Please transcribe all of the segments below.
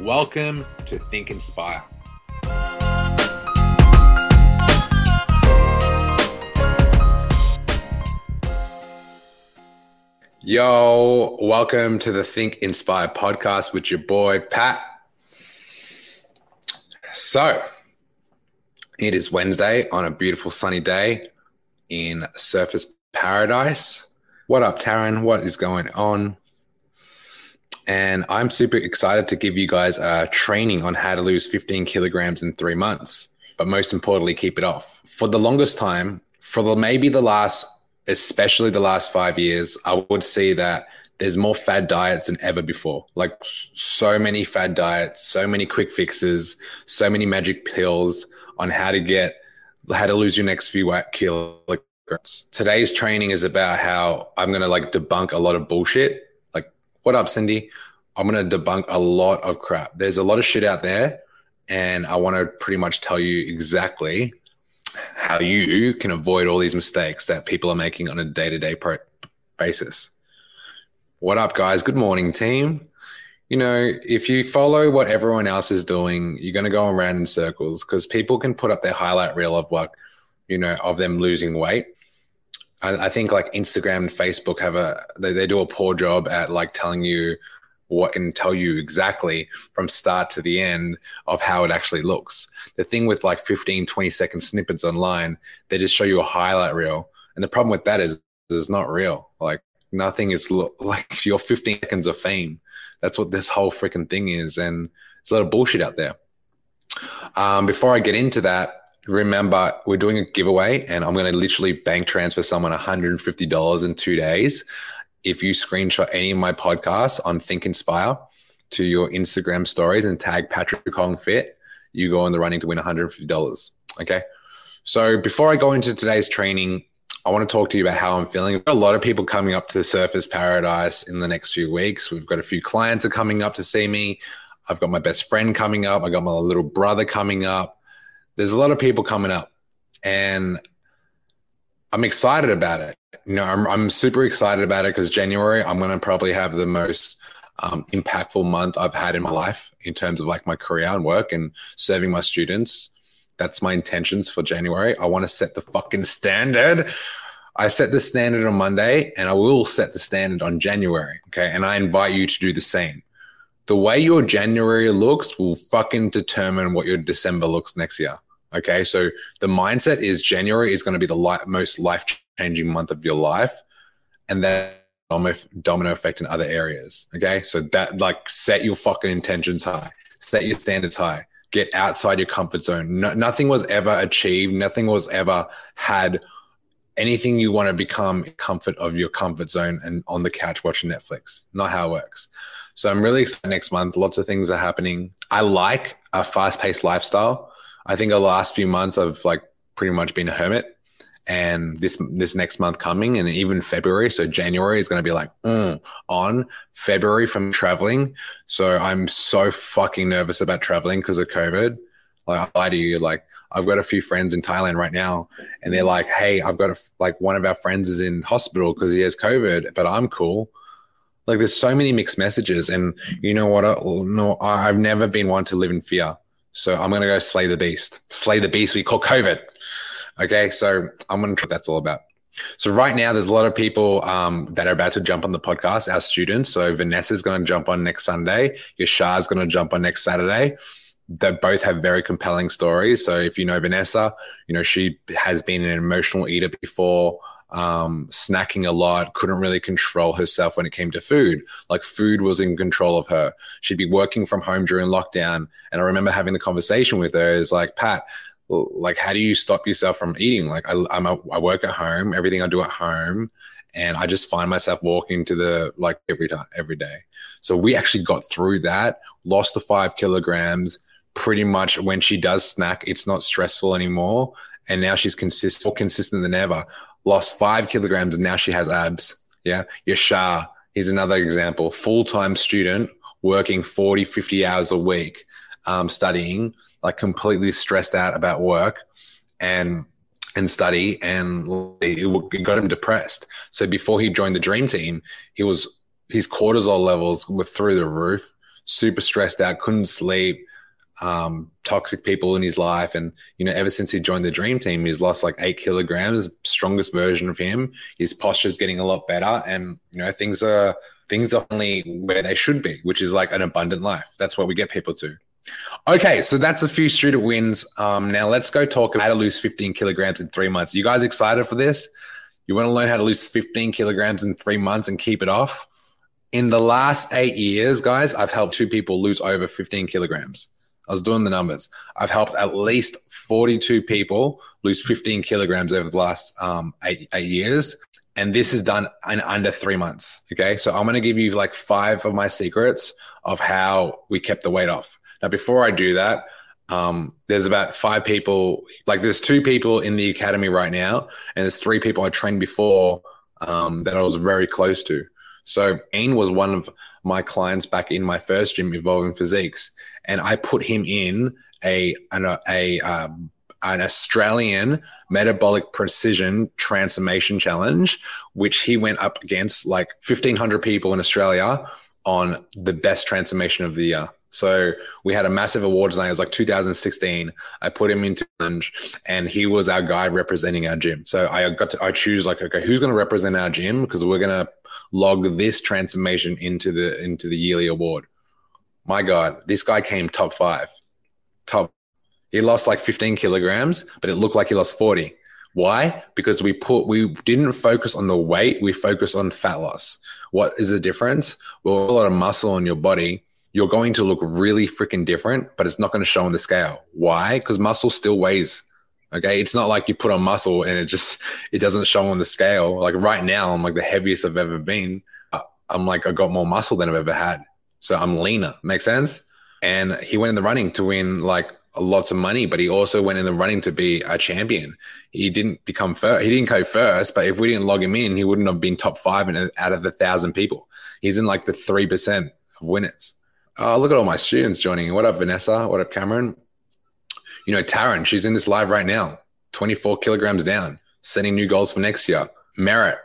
Welcome to Think Inspire. Yo, welcome to the Think Inspire podcast with your boy, Pat. So, it is Wednesday on a beautiful sunny day in Surfers Paradise. What up, Taryn? What is going on? And I'm super excited to give you guys a training on how to lose 15 kilograms in three months, but most importantly, keep it off. For the longest time, for the maybe the last, especially the last five years, I would see that there's more fad diets than ever before. Like so many fad diets, so many quick fixes, so many magic pills on how to get, how to lose your next few kilograms. Today's training is about how I'm going to like debunk a lot of bullshit what up, Cindy? I'm going to debunk a lot of crap. There's a lot of shit out there, and I want to pretty much tell you exactly how you can avoid all these mistakes that people are making on a day to day basis. What up, guys? Good morning, team. You know, if you follow what everyone else is doing, you're going to go around in circles because people can put up their highlight reel of what, you know, of them losing weight I, I think like Instagram and Facebook have a they, they do a poor job at like telling you what can tell you exactly from start to the end of how it actually looks. The thing with like 15, 20 second snippets online, they just show you a highlight reel. And the problem with that is it's not real. Like nothing is lo- like your 15 seconds of fame. That's what this whole freaking thing is. And there's a lot of bullshit out there. Um, before I get into that, remember we're doing a giveaway and I'm going to literally bank transfer someone $150 in two days. If you screenshot any of my podcasts on Think Inspire to your Instagram stories and tag Patrick Hong Fit, you go in the running to win $150. Okay. So before I go into today's training, I want to talk to you about how I'm feeling. a lot of people coming up to the Surfers Paradise in the next few weeks. We've got a few clients are coming up to see me. I've got my best friend coming up. I got my little brother coming up there's a lot of people coming up and I'm excited about it. You know, I'm, I'm super excited about it because January, I'm going to probably have the most um, impactful month I've had in my life in terms of like my career and work and serving my students. That's my intentions for January. I want to set the fucking standard. I set the standard on Monday and I will set the standard on January. Okay. And I invite you to do the same. The way your January looks will fucking determine what your December looks next year. Okay. So the mindset is January is going to be the li- most life changing month of your life. And then domino effect in other areas. Okay. So that like set your fucking intentions high, set your standards high, get outside your comfort zone. No, nothing was ever achieved. Nothing was ever had anything you want to become comfort of your comfort zone and on the couch watching Netflix. Not how it works. So I'm really excited next month. Lots of things are happening. I like a fast paced lifestyle. I think the last few months I've like pretty much been a hermit, and this this next month coming, and even February, so January is going to be like mm, on February from traveling. So I'm so fucking nervous about traveling because of COVID. Like I lie to you, like I've got a few friends in Thailand right now, and they're like, "Hey, I've got a like one of our friends is in hospital because he has COVID, but I'm cool." Like there's so many mixed messages, and you know what? I, no, I've never been one to live in fear. So I'm going to go slay the beast. Slay the beast we call COVID. Okay. So I'm going to what that's all about. So right now, there's a lot of people um, that are about to jump on the podcast, our students. So Vanessa's going to jump on next Sunday. Yashar's going to jump on next Saturday. They both have very compelling stories. So if you know Vanessa, you know, she has been an emotional eater before um, snacking a lot, couldn't really control herself when it came to food. Like food was in control of her. She'd be working from home during lockdown. And I remember having the conversation with her is like, Pat, like how do you stop yourself from eating like I, I'm a, I work at home everything i do at home and i just find myself walking to the like every time every day so we actually got through that lost the five kilograms pretty much when she does snack it's not stressful anymore and now she's consistent more consistent than ever lost five kilograms and now she has abs. Yeah. Yashar he's another example. Full-time student working 40 50 hours a week um, studying like completely stressed out about work and and study and it got him depressed. So before he joined the dream team he was his cortisol levels were through the roof super stressed out couldn't sleep um, toxic people in his life and you know ever since he joined the dream team he's lost like eight kilograms strongest version of him his posture is getting a lot better and you know things are things are only where they should be which is like an abundant life that's what we get people to Okay, so that's a few student wins. Um, now let's go talk about how to lose 15 kilograms in three months. You guys excited for this? You want to learn how to lose 15 kilograms in three months and keep it off? In the last eight years, guys, I've helped two people lose over 15 kilograms. I was doing the numbers. I've helped at least 42 people lose 15 kilograms over the last um, eight, eight years. And this is done in under three months. Okay. So I'm going to give you like five of my secrets of how we kept the weight off. Now, before I do that, um, there's about five people, like there's two people in the academy right now, and there's three people I trained before um, that I was very close to. So Ain was one of my clients back in my first gym, Evolving Physiques, and I put him in a an a, um, an Australian metabolic precision transformation challenge, which he went up against like 1,500 people in Australia on the best transformation of the year. So we had a massive awards night. It was like 2016. I put him into and he was our guy representing our gym. So I got to I choose like okay, who's going to represent our gym because we're going to log this transformation into the into the yearly award. My God, this guy came top five, top. He lost like 15 kilograms, but it looked like he lost 40. Why? Because we put we didn't focus on the weight, we focused on fat loss. What is the difference? Well, a lot of muscle on your body you're going to look really freaking different, but it's not going to show on the scale. Why? Because muscle still weighs. Okay. It's not like you put on muscle and it just, it doesn't show on the scale. Like right now, I'm like the heaviest I've ever been. I'm like, I got more muscle than I've ever had. So I'm leaner. Make sense? And he went in the running to win like lots of money, but he also went in the running to be a champion. He didn't become first. He didn't go first, but if we didn't log him in, he wouldn't have been top five in, out of the thousand people. He's in like the 3% of winners. Oh, look at all my students joining. What up, Vanessa? What up, Cameron? You know, Taryn, she's in this live right now, 24 kilograms down, setting new goals for next year. Merit,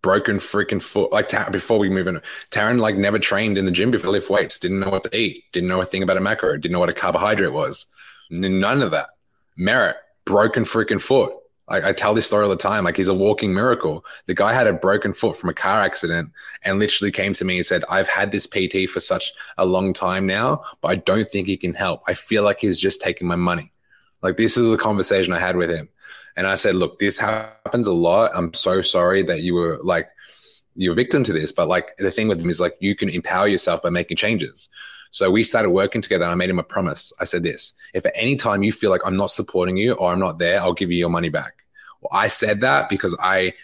broken freaking foot. Like before we move in, Taryn like never trained in the gym before lift weights, didn't know what to eat, didn't know a thing about a macro, didn't know what a carbohydrate was. None of that. Merit, broken freaking foot. Like I tell this story all the time. Like he's a walking miracle. The guy had a broken foot from a car accident and literally came to me and said, I've had this PT for such a long time now, but I don't think he can help. I feel like he's just taking my money. Like this is the conversation I had with him. And I said, look, this happens a lot. I'm so sorry that you were like, you're a victim to this. But like the thing with him is like, you can empower yourself by making changes. So we started working together and I made him a promise. I said this if at any time you feel like I'm not supporting you or I'm not there, I'll give you your money back. Well, I said that because I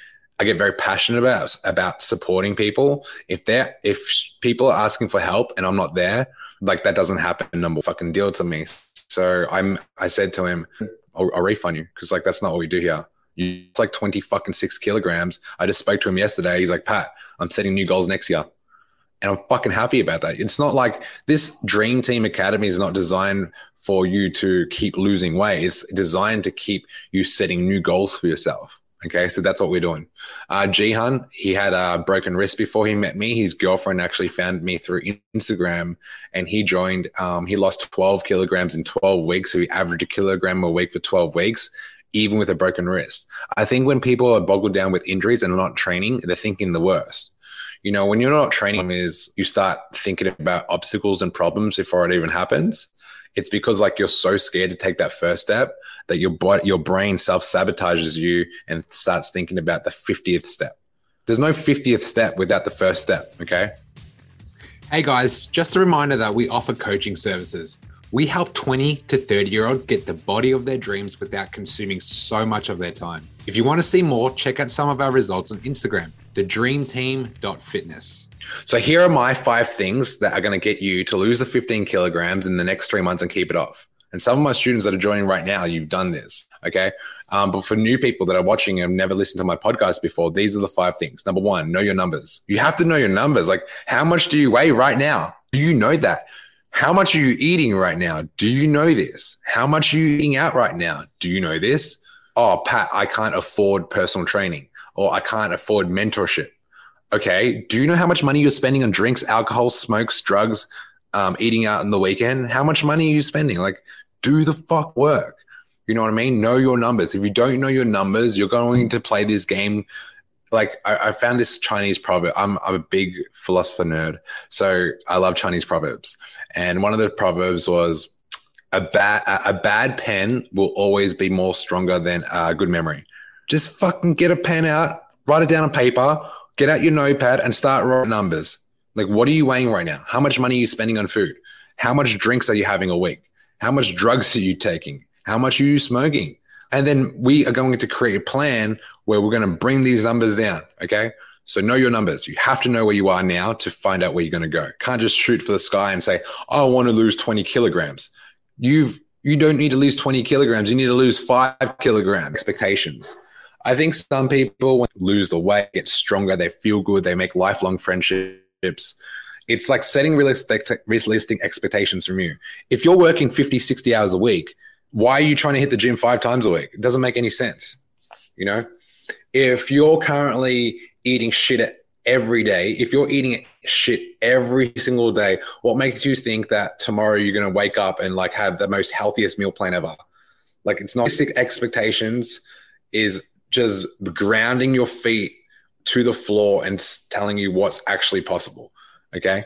I get very passionate about about supporting people. If they're if people are asking for help and I'm not there, like that doesn't happen. Number fucking deal to me. So I'm I said to him, I'll, I'll refund you because like that's not what we do here. You, it's like 20 fucking six kilograms. I just spoke to him yesterday. He's like, Pat, I'm setting new goals next year. And I'm fucking happy about that. It's not like this Dream Team Academy is not designed for you to keep losing weight. It's designed to keep you setting new goals for yourself. Okay, so that's what we're doing. Uh, Jihan, he had a broken wrist before he met me. His girlfriend actually found me through Instagram, and he joined. Um, he lost 12 kilograms in 12 weeks, so he averaged a kilogram a week for 12 weeks, even with a broken wrist. I think when people are boggled down with injuries and not training, they're thinking the worst you know, when you're not training is you start thinking about obstacles and problems before it even happens. It's because like you're so scared to take that first step that your body, your brain self sabotages you and starts thinking about the 50th step. There's no 50th step without the first step. Okay. Hey guys, just a reminder that we offer coaching services. We help 20 to 30 year olds get the body of their dreams without consuming so much of their time. If you want to see more, check out some of our results on Instagram, thedreamteam.fitness. So, here are my five things that are going to get you to lose the 15 kilograms in the next three months and keep it off. And some of my students that are joining right now, you've done this. Okay. Um, but for new people that are watching and never listened to my podcast before, these are the five things. Number one, know your numbers. You have to know your numbers. Like, how much do you weigh right now? Do you know that? How much are you eating right now? Do you know this? How much are you eating out right now? Do you know this? Oh, Pat, I can't afford personal training or I can't afford mentorship. Okay. Do you know how much money you're spending on drinks, alcohol, smokes, drugs, um, eating out in the weekend? How much money are you spending? Like, do the fuck work. You know what I mean? Know your numbers. If you don't know your numbers, you're going to play this game like I, I, found this Chinese proverb. I'm, I'm a big philosopher nerd, so I love Chinese proverbs. And one of the proverbs was a bad a bad pen will always be more stronger than a good memory. Just fucking get a pen out, write it down on paper, get out your notepad, and start writing numbers. Like, what are you weighing right now? How much money are you spending on food? How much drinks are you having a week? How much drugs are you taking? How much are you smoking? And then we are going to create a plan where we're going to bring these numbers down. Okay. So know your numbers. You have to know where you are now to find out where you're going to go. Can't just shoot for the sky and say, I want to lose 20 kilograms. You've, you don't need to lose 20 kilograms. You need to lose five kilograms expectations. I think some people lose the weight, get stronger, they feel good, they make lifelong friendships. It's like setting realistic, realistic expectations from you. If you're working 50, 60 hours a week, why are you trying to hit the gym five times a week? It doesn't make any sense. You know, if you're currently eating shit every day, if you're eating shit every single day, what makes you think that tomorrow you're going to wake up and like have the most healthiest meal plan ever? Like it's not expectations is just grounding your feet to the floor and telling you what's actually possible. Okay.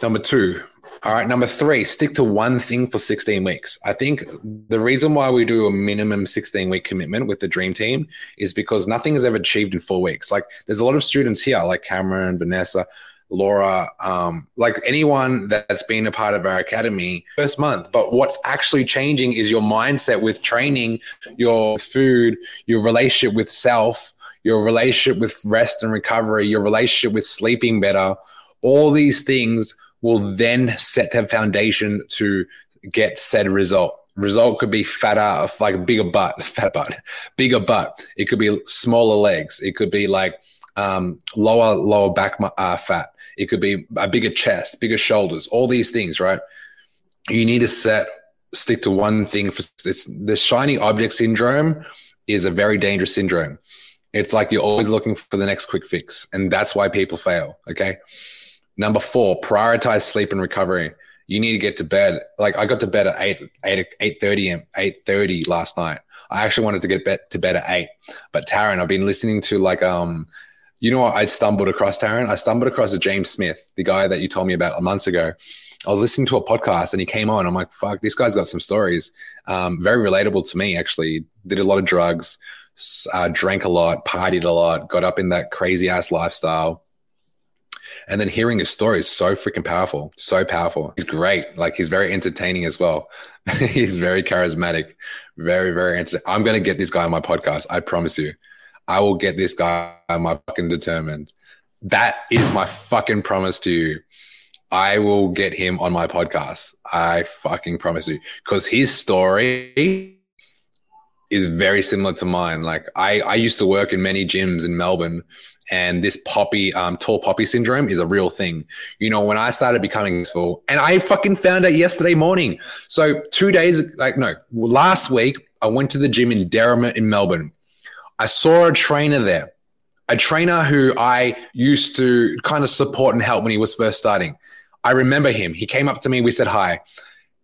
Number two, all right, number three, stick to one thing for 16 weeks. I think the reason why we do a minimum 16 week commitment with the dream team is because nothing is ever achieved in four weeks. Like there's a lot of students here, like Cameron, Vanessa, Laura, um, like anyone that's been a part of our academy first month. But what's actually changing is your mindset with training, your food, your relationship with self, your relationship with rest and recovery, your relationship with sleeping better. All these things will then set the foundation to get said result. Result could be fatter, like a bigger butt, fat butt, bigger butt. It could be smaller legs. It could be like um, lower lower back uh, fat. It could be a bigger chest, bigger shoulders. All these things, right? You need to set stick to one thing. For it's the shiny object syndrome is a very dangerous syndrome. It's like you're always looking for the next quick fix, and that's why people fail. Okay. Number four, prioritize sleep and recovery. You need to get to bed. Like I got to bed at eight, eight, eight thirty, eight thirty last night. I actually wanted to get bed, to bed at eight, but Taryn, I've been listening to like um, you know what? I stumbled across Taryn. I stumbled across a James Smith, the guy that you told me about months ago. I was listening to a podcast and he came on. I'm like, fuck, this guy's got some stories. Um, very relatable to me, actually. Did a lot of drugs, uh, drank a lot, partied a lot, got up in that crazy ass lifestyle. And then hearing his story is so freaking powerful, so powerful. He's great. Like he's very entertaining as well. he's very charismatic, very, very entertaining. I'm going to get this guy on my podcast. I promise you. I will get this guy my fucking determined. That is my fucking promise to you. I will get him on my podcast. I fucking promise you. Because his story is very similar to mine. Like I, I used to work in many gyms in Melbourne and this poppy, um, tall poppy syndrome is a real thing. You know, when I started becoming full, and I fucking found out yesterday morning. So two days, like no, last week I went to the gym in Derrimut in Melbourne. I saw a trainer there, a trainer who I used to kind of support and help when he was first starting. I remember him. He came up to me. We said hi.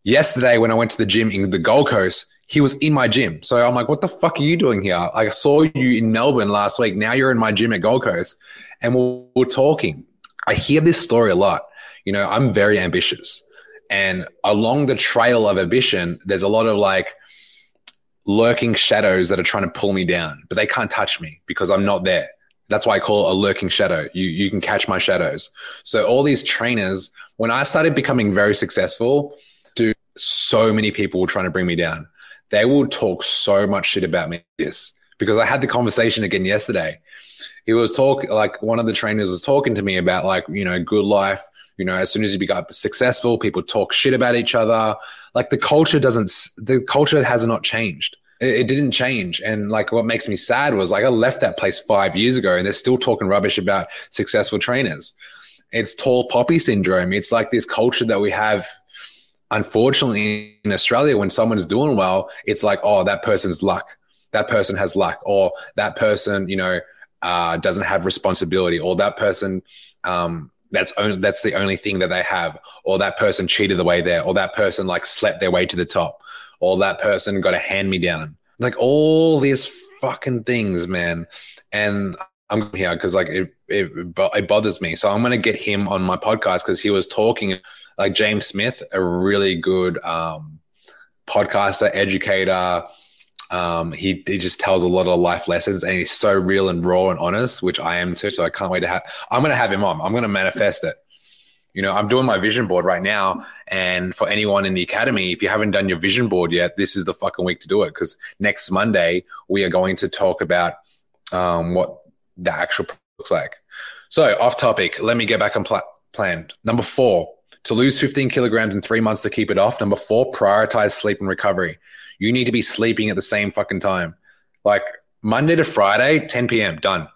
Yesterday, when I went to the gym in the Gold Coast, he was in my gym. So I'm like, what the fuck are you doing here? I saw you in Melbourne last week. Now you're in my gym at Gold Coast and we're, we're talking. I hear this story a lot. You know, I'm very ambitious. And along the trail of ambition, there's a lot of like lurking shadows that are trying to pull me down, but they can't touch me because I'm not there. That's why I call it a lurking shadow. You you can catch my shadows. So all these trainers, when I started becoming very successful, to so many people were trying to bring me down. They will talk so much shit about me. This because I had the conversation again yesterday. He was talking like one of the trainers was talking to me about like you know good life. You know, as soon as you become successful, people talk shit about each other. Like the culture doesn't, the culture has not changed. It, it didn't change. And like what makes me sad was like I left that place five years ago and they're still talking rubbish about successful trainers. It's tall poppy syndrome. It's like this culture that we have unfortunately in Australia, when someone's doing well, it's like, oh, that person's luck. That person has luck, or that person, you know, uh, doesn't have responsibility, or that person um, that's only, that's the only thing that they have, or that person cheated the way there, or that person like slept their way to the top, or that person got a hand me down. Like all these fucking things, man. And I'm here because like it, it it bothers me. So I'm gonna get him on my podcast because he was talking like James Smith, a really good um, podcaster, educator um, he, he just tells a lot of life lessons and he's so real and raw and honest, which I am too. So I can't wait to have, I'm going to have him on. I'm going to manifest it. You know, I'm doing my vision board right now. And for anyone in the academy, if you haven't done your vision board yet, this is the fucking week to do it. Cause next Monday, we are going to talk about um, what the actual looks like. So off topic, let me get back on pl- plan. Number four, to lose 15 kilograms in three months to keep it off. Number four, prioritize sleep and recovery you need to be sleeping at the same fucking time. Like Monday to Friday, 10 p.m., done.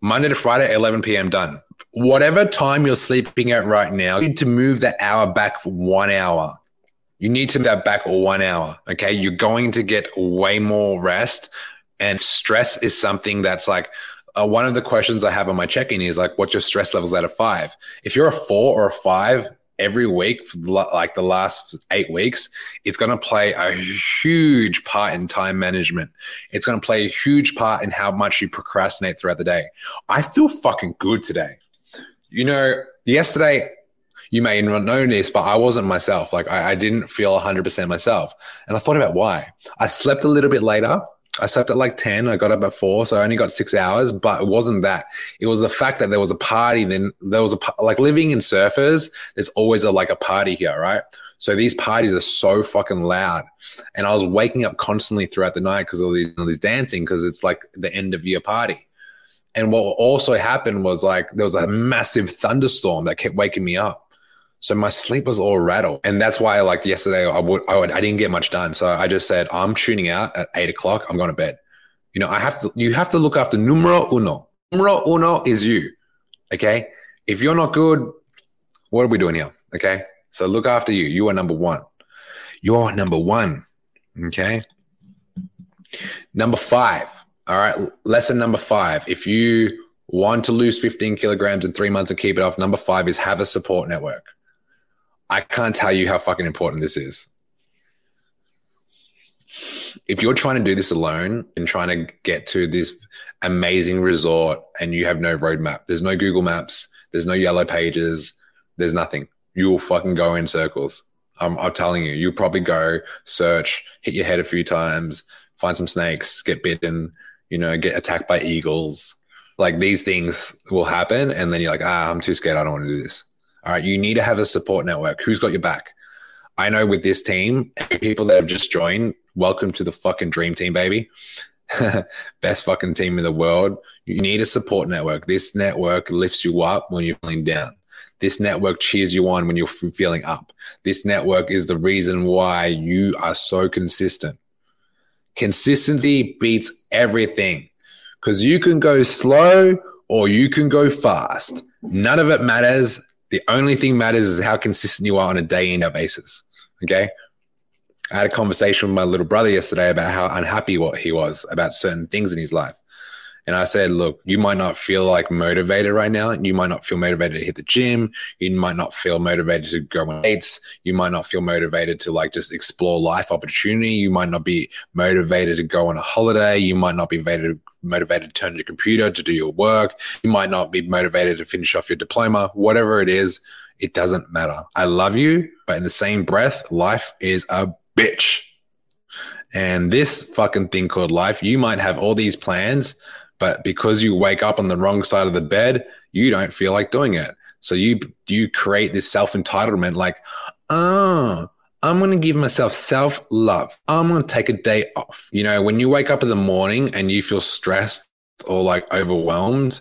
Monday to Friday, 11 p.m., done. Whatever time you're sleeping at right now, you need to move that hour back for one hour. You need to move that back one hour. Okay. You're going to get way more rest. And stress is something that's like, uh, one of the questions I have on my check-in is like, what's your stress levels out of five? If you're a four or a five, every week like the last eight weeks, it's going to play a huge part in time management. It's going to play a huge part in how much you procrastinate throughout the day. I feel fucking good today. You know, yesterday, you may not know this, but I wasn't myself. Like, I, I didn't feel 100% myself. And I thought about why. I slept a little bit later I slept at like 10. I got up at four. So I only got six hours, but it wasn't that. It was the fact that there was a party. Then there was a, like living in surfers, there's always a, like a party here, right? So these parties are so fucking loud. And I was waking up constantly throughout the night because of these, all these dancing, because it's like the end of year party. And what also happened was like there was a massive thunderstorm that kept waking me up. So my sleep was all rattled. And that's why like yesterday I would, I would, I didn't get much done. So I just said, I'm tuning out at eight o'clock. I'm going to bed. You know, I have to, you have to look after numero uno. Numero uno is you. Okay. If you're not good, what are we doing here? Okay. So look after you. You are number one. You're number one. Okay. Number five. All right. Lesson number five. If you want to lose 15 kilograms in three months and keep it off, number five is have a support network. I can't tell you how fucking important this is. If you're trying to do this alone and trying to get to this amazing resort and you have no roadmap, there's no Google Maps, there's no yellow pages, there's nothing. You will fucking go in circles. I'm, I'm telling you, you'll probably go search, hit your head a few times, find some snakes, get bitten, you know, get attacked by eagles. Like these things will happen. And then you're like, ah, I'm too scared. I don't want to do this. All right, you need to have a support network. Who's got your back? I know with this team, people that have just joined, welcome to the fucking dream team, baby. Best fucking team in the world. You need a support network. This network lifts you up when you're feeling down. This network cheers you on when you're feeling up. This network is the reason why you are so consistent. Consistency beats everything because you can go slow or you can go fast. None of it matters the only thing matters is how consistent you are on a day in day basis. Okay. I had a conversation with my little brother yesterday about how unhappy what he was about certain things in his life. And I said, look, you might not feel like motivated right now. You might not feel motivated to hit the gym. You might not feel motivated to go on dates. You might not feel motivated to like just explore life opportunity. You might not be motivated to go on a holiday. You might not be motivated, motivated to turn your computer to do your work. You might not be motivated to finish off your diploma. Whatever it is, it doesn't matter. I love you, but in the same breath, life is a bitch. And this fucking thing called life, you might have all these plans, but because you wake up on the wrong side of the bed, you don't feel like doing it. So you you create this self entitlement, like, oh, I'm going to give myself self love. I'm going to take a day off. You know, when you wake up in the morning and you feel stressed or like overwhelmed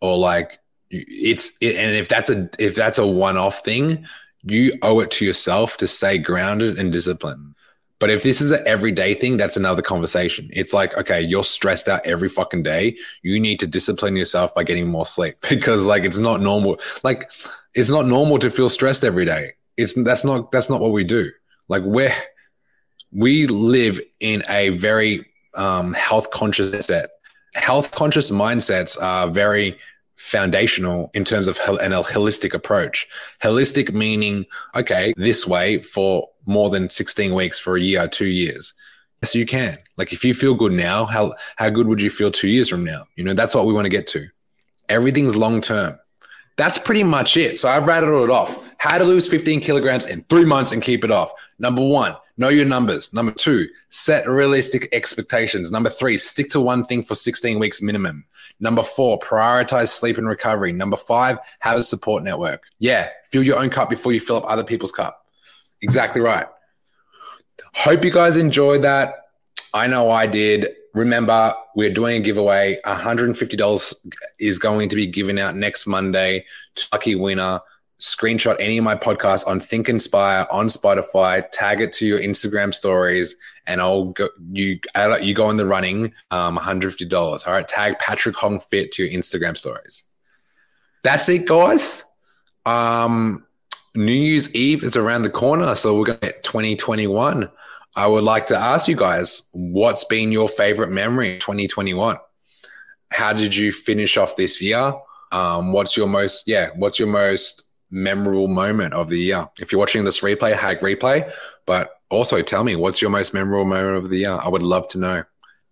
or like it's, it, and if that's a, if that's a one off thing, you owe it to yourself to stay grounded and disciplined. But if this is an everyday thing, that's another conversation. It's like, okay, you're stressed out every fucking day. You need to discipline yourself by getting more sleep because like it's not normal. Like it's not normal to feel stressed every day. It's that's not that's not what we do. Like we're we live in a very um, health conscious set. Health conscious mindsets are very foundational in terms of an holistic approach. Holistic meaning, okay, this way for more than 16 weeks for a year, two years. Yes, you can. Like if you feel good now, how how good would you feel two years from now? You know, that's what we want to get to. Everything's long term. That's pretty much it. So I've rattled it off. How to lose 15 kilograms in three months and keep it off. Number one, know your numbers. Number two, set realistic expectations. Number three, stick to one thing for 16 weeks minimum. Number four, prioritize sleep and recovery. Number five, have a support network. Yeah, fill your own cup before you fill up other people's cup. Exactly right. Hope you guys enjoyed that. I know I did. Remember, we're doing a giveaway. $150 is going to be given out next Monday to lucky winner. Screenshot any of my podcasts on Think Inspire on Spotify, tag it to your Instagram stories, and I'll go you you go in the running um $150. All right. Tag Patrick Hong Fit to your Instagram stories. That's it, guys. Um New Year's Eve is around the corner, so we're gonna get 2021. I would like to ask you guys, what's been your favorite memory 2021? How did you finish off this year? Um, what's your most, yeah, what's your most memorable moment of the year? If you're watching this replay, hag replay, but also tell me what's your most memorable moment of the year? I would love to know.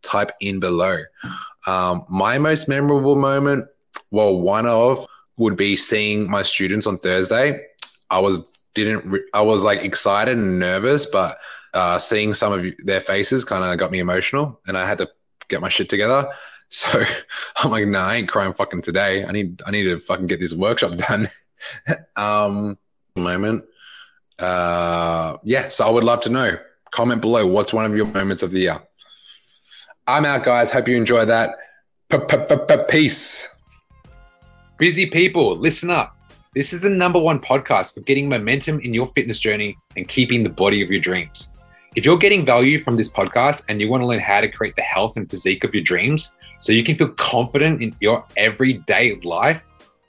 Type in below. Um, my most memorable moment, well, one of would be seeing my students on Thursday. I was didn't re- I was like excited and nervous, but uh, seeing some of their faces kind of got me emotional, and I had to get my shit together. So I'm like, nah, I ain't crying fucking today. I need I need to fucking get this workshop done. um, moment. Uh, yeah, so I would love to know. Comment below. What's one of your moments of the year? I'm out, guys. Hope you enjoy that. Peace. Busy people, listen up. This is the number one podcast for getting momentum in your fitness journey and keeping the body of your dreams. If you're getting value from this podcast and you want to learn how to create the health and physique of your dreams so you can feel confident in your everyday life,